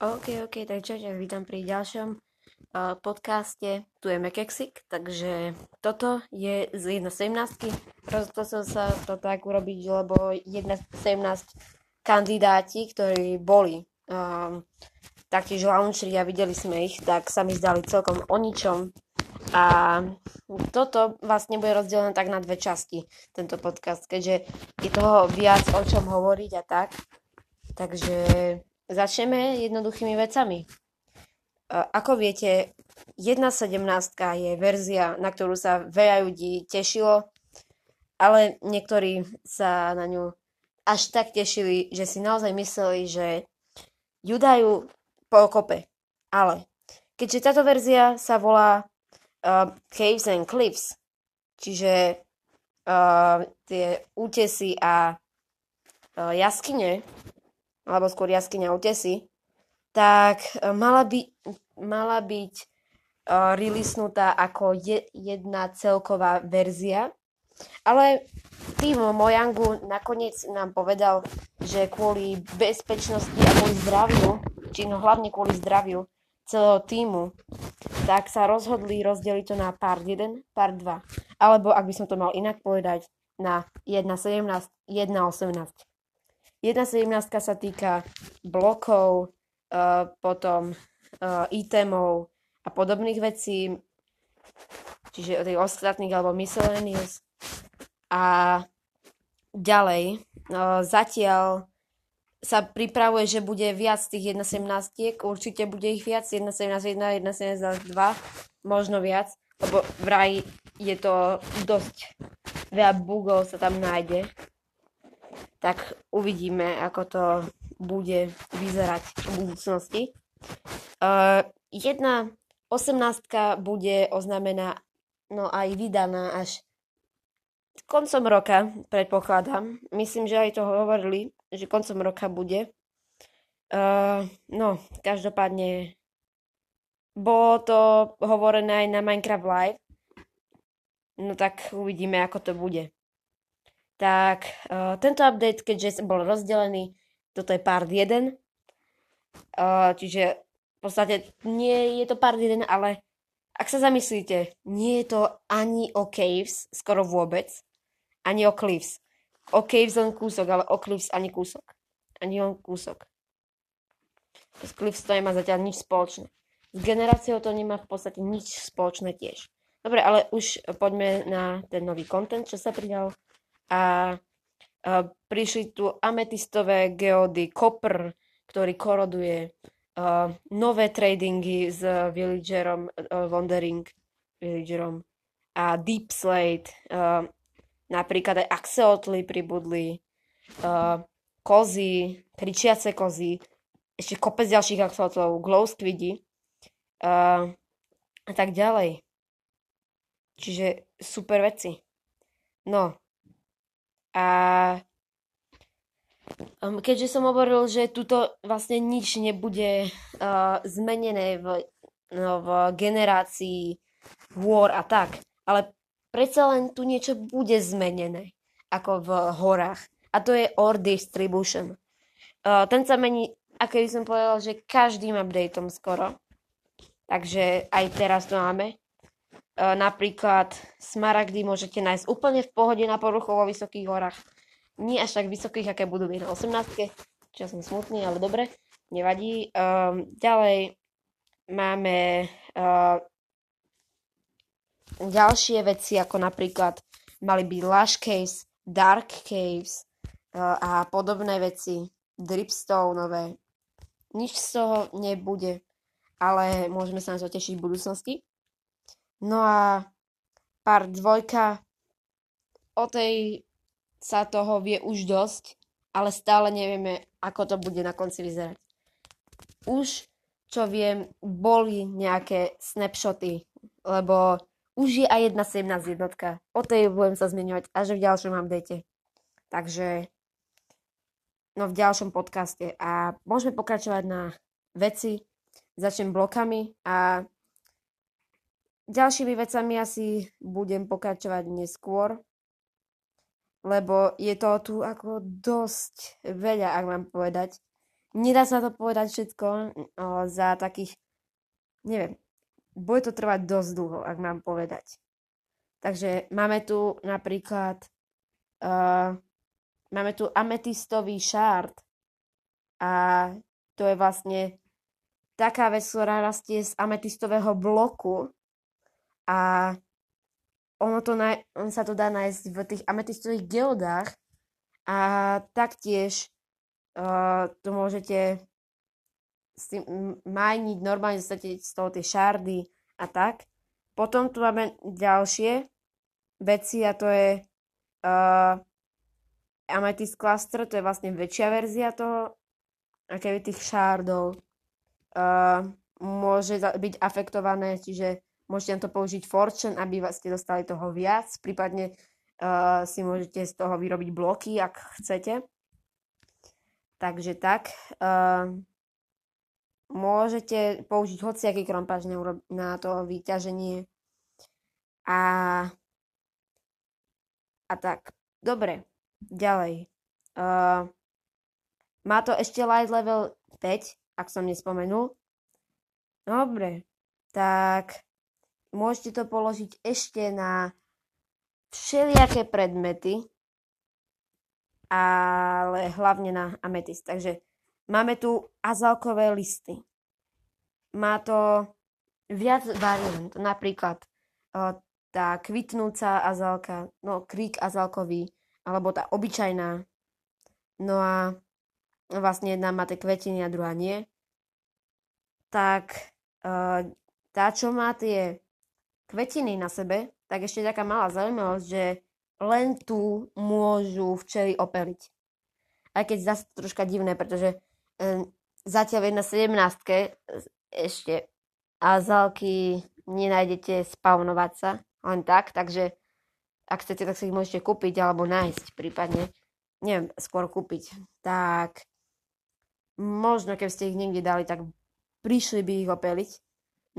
OK, OK, takže ťa vítam pri ďalšom uh, podcaste. Tu je Mekeksik, takže toto je z 1.17. Rozhodol som sa to tak urobiť, lebo 1.17 kandidáti, ktorí boli um, taktiež launcheri a videli sme ich, tak sa mi zdali celkom o ničom. A toto vlastne bude rozdelené tak na dve časti, tento podcast, keďže je toho viac o čom hovoriť a tak. Takže Začneme jednoduchými vecami. Ako viete, 1.17 je verzia, na ktorú sa veľa ľudí tešilo, ale niektorí sa na ňu až tak tešili, že si naozaj mysleli, že ju dajú po kope. Ale keďže táto verzia sa volá uh, Caves and Cliffs, čiže uh, tie útesy a uh, jaskyne, alebo skôr jaskyňa Utesy, tak e, mala, by, mala byť uh, releasnutá ako je, jedna celková verzia. Ale tým Mojangu nakoniec nám povedal, že kvôli bezpečnosti a kvôli zdraviu, či no hlavne kvôli zdraviu celého týmu, tak sa rozhodli rozdeliť to na part 1, part 2. Alebo, ak by som to mal inak povedať, na 1.17, 1.18. Jedna 17 sa týka blokov, uh, potom uh, itemov a podobných vecí, čiže tých ostatných alebo miscellaneous. A ďalej, uh, zatiaľ sa pripravuje, že bude viac tých 1.17, určite bude ich viac, 1.17.1, 1.17.2, možno viac, lebo vraj je to dosť veľa bugov sa tam nájde tak uvidíme, ako to bude vyzerať v budúcnosti. Uh, jedna osemnástka bude oznamená, no aj vydaná až koncom roka, predpokladám. Myslím, že aj to hovorili, že koncom roka bude. Uh, no, každopádne bolo to hovorené aj na Minecraft Live. No tak uvidíme, ako to bude tak uh, tento update, keďže bol rozdelený, toto je part 1, uh, čiže v podstate nie je to part 1, ale ak sa zamyslíte, nie je to ani o Caves, skoro vôbec, ani o Cliffs. O Caves len kúsok, ale o Cliffs ani kúsok. Ani len kúsok. S Cliffs to nemá zatiaľ nič spoločné. S generáciou to nemá v podstate nič spoločné tiež. Dobre, ale už poďme na ten nový content, čo sa pridal a, prišli tu ametistové geódy, kopr, ktorý koroduje, nové tradingy s villagerom, uh, wandering villagerom a deep slate, uh, napríklad aj axeotly pribudli, uh, kozy, kričiace kozy, ešte kopec ďalších axeotlov, glow squidi a tak ďalej. Čiže super veci. No, a um, keďže som hovoril, že tuto vlastne nič nebude uh, zmenené v, no, v generácii hôr a tak, ale predsa len tu niečo bude zmenené, ako v horách. A to je Or Distribution. Uh, ten sa mení, ako by som povedal, že každým updateom skoro. Takže aj teraz to máme. E, napríklad smaragdy môžete nájsť úplne v pohode na poruchu vo vysokých horách. Nie až tak vysokých, aké budú na 18. Čo som smutný, ale dobre, nevadí. Um, ďalej máme uh, ďalšie veci, ako napríklad mali byť Lush Caves, Dark Caves a podobné veci, Dripstoneové. Nič z toho nebude, ale môžeme sa na to tešiť v budúcnosti. No a pár dvojka, o tej sa toho vie už dosť, ale stále nevieme, ako to bude na konci vyzerať. Už, čo viem, boli nejaké snapshoty, lebo už je aj jedna 17 jednotka. O tej budem sa zmieňovať až v ďalšom update. Takže no v ďalšom podcaste. A môžeme pokračovať na veci. Začnem blokami a Ďalšími vecami asi budem pokračovať neskôr, lebo je to tu ako dosť veľa, ak mám povedať. nedá sa to povedať všetko za takých, neviem, bude to trvať dosť dlho, ak mám povedať. Takže máme tu napríklad uh, máme tu ametistový šárt a to je vlastne taká vec, ktorá rastie z ametistového bloku a ono, to naj, on sa to dá nájsť v tých ametistových geodách a taktiež uh, to môžete s tým majniť, normálne dostate z toho tie šardy a tak. Potom tu máme ďalšie veci a to je uh, Amethyst Cluster, to je vlastne väčšia verzia toho, aké tých šardov. Uh, môže byť afektované, čiže môžete na to použiť Fortune, aby ste dostali toho viac, prípadne uh, si môžete z toho vyrobiť bloky, ak chcete. Takže tak. Uh, môžete použiť hociaký krompáč na to vyťaženie. A, a tak. Dobre, ďalej. Uh, má to ešte light level 5, ak som nespomenul. Dobre, tak môžete to položiť ešte na všelijaké predmety, ale hlavne na ametist. Takže Máme tu azalkové listy. Má to viac variant, napríklad uh, tá kvitnúca azalka, no krík azalkový, alebo tá obyčajná. No a vlastne jedna má tie kvetiny a druhá nie. Tak uh, tá, čo má tie kvetiny na sebe, tak ešte taká malá zaujímavosť, že len tu môžu včely opeliť. Aj keď zase troška divné, pretože zatiaľ na 17 ešte azalky nenájdete spawnovať sa len tak, takže ak chcete, tak si ich môžete kúpiť alebo nájsť prípadne. Neviem, skôr kúpiť. Tak možno keby ste ich niekde dali, tak prišli by ich opeliť.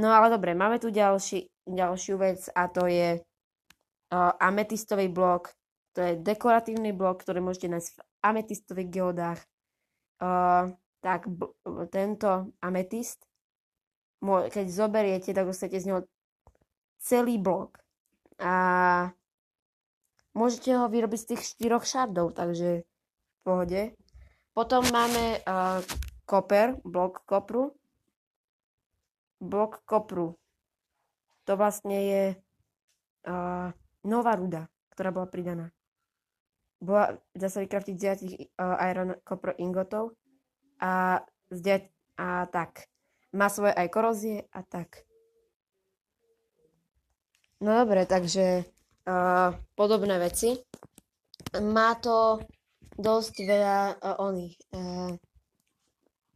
No ale dobre, máme tu ďalší, ďalšiu vec a to je uh, ametistový blok. To je dekoratívny blok, ktorý môžete nájsť v ametistových geodách. Uh, tak b- tento ametist, keď zoberiete, tak dostanete z neho celý blok. A môžete ho vyrobiť z tých štyroch šardov, takže v pohode. Potom máme uh, koper, blok kopru. Blok kopru. To vlastne je uh, nová ruda, ktorá bola pridaná. Bola, dá sa vykraftiť z uh, iron copper ingotov a, zde, a tak. Má svoje aj korozie a tak. No dobre, takže uh, podobné veci. Má to dosť veľa uh, oných. Uh,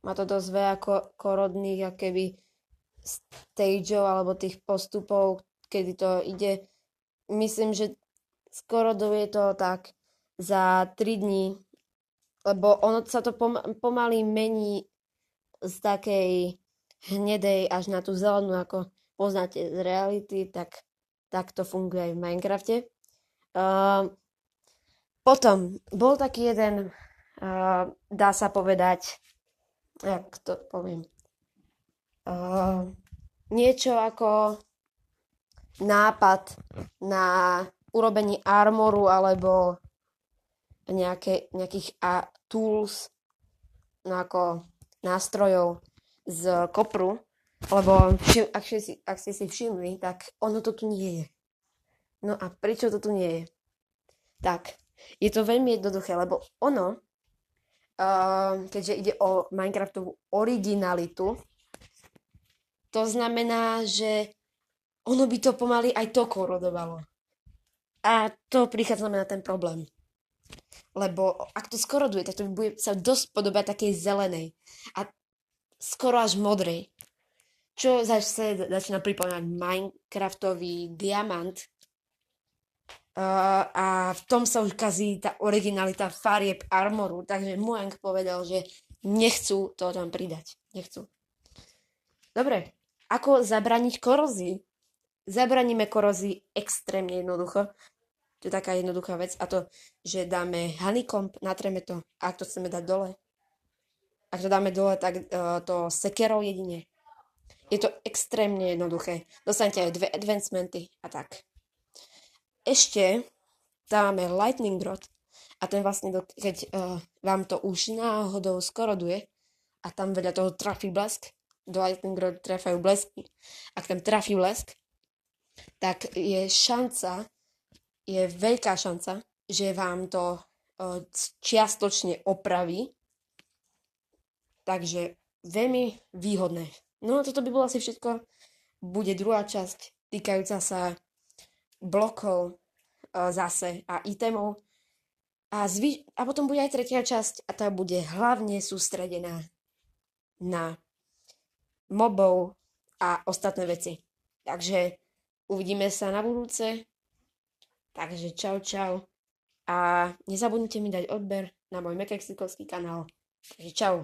má to dosť veľa ko- korodných keby stageov alebo tých postupov, kedy to ide. Myslím, že skoro je to tak za 3 dní lebo ono sa to pom- pomaly mení z takej hnedej až na tú zelenú, ako poznáte z reality, tak, tak to funguje aj v Minecrafte. Uh, potom bol taký jeden, uh, dá sa povedať, jak to poviem, uh, niečo ako nápad na urobení armoru alebo nejaké, nejakých a tools, no ako nástrojov z kopru, lebo všim, ak, si, ak ste si všimli, tak ono to tu nie je. No a prečo to tu nie je? Tak, je to veľmi jednoduché, lebo ono, uh, keďže ide o Minecraftovú originalitu, to znamená, že ono by to pomaly aj to korodovalo. A to prichádzame na ten problém. Lebo ak to skoroduje, tak to bude sa dosť podobať takej zelenej. A skoro až modrej. Čo zase začína pripomínať Minecraftový diamant. Uh, a v tom sa už kazí tá originalita farieb armoru. Takže Mojang povedal, že nechcú to tam pridať. Nechcú. Dobre, ako zabraniť korozii? Zabraníme korozii extrémne jednoducho. To je taká jednoduchá vec a to, že dáme honeycomb, natreme to a ak to chceme dať dole, ak to dáme dole, tak uh, to sekerou jedine. Je to extrémne jednoduché. Dostanete aj dve advancementy a tak. Ešte dáme lightning rod a ten vlastne, keď uh, vám to už náhodou skoroduje a tam vedľa toho trafí blesk, do lightning rod trafajú blesky, ak tam trafí blesk, tak je šanca, je veľká šanca, že vám to čiastočne opraví Takže veľmi výhodné. No a toto by bolo asi všetko. Bude druhá časť týkajúca sa blokov zase a itemov. A, zvy- a potom bude aj tretia časť a tá bude hlavne sústredená na mobov a ostatné veci. Takže uvidíme sa na budúce. Takže čau čau. A nezabudnite mi dať odber na môj Mekexikovský kanál. Takže čau.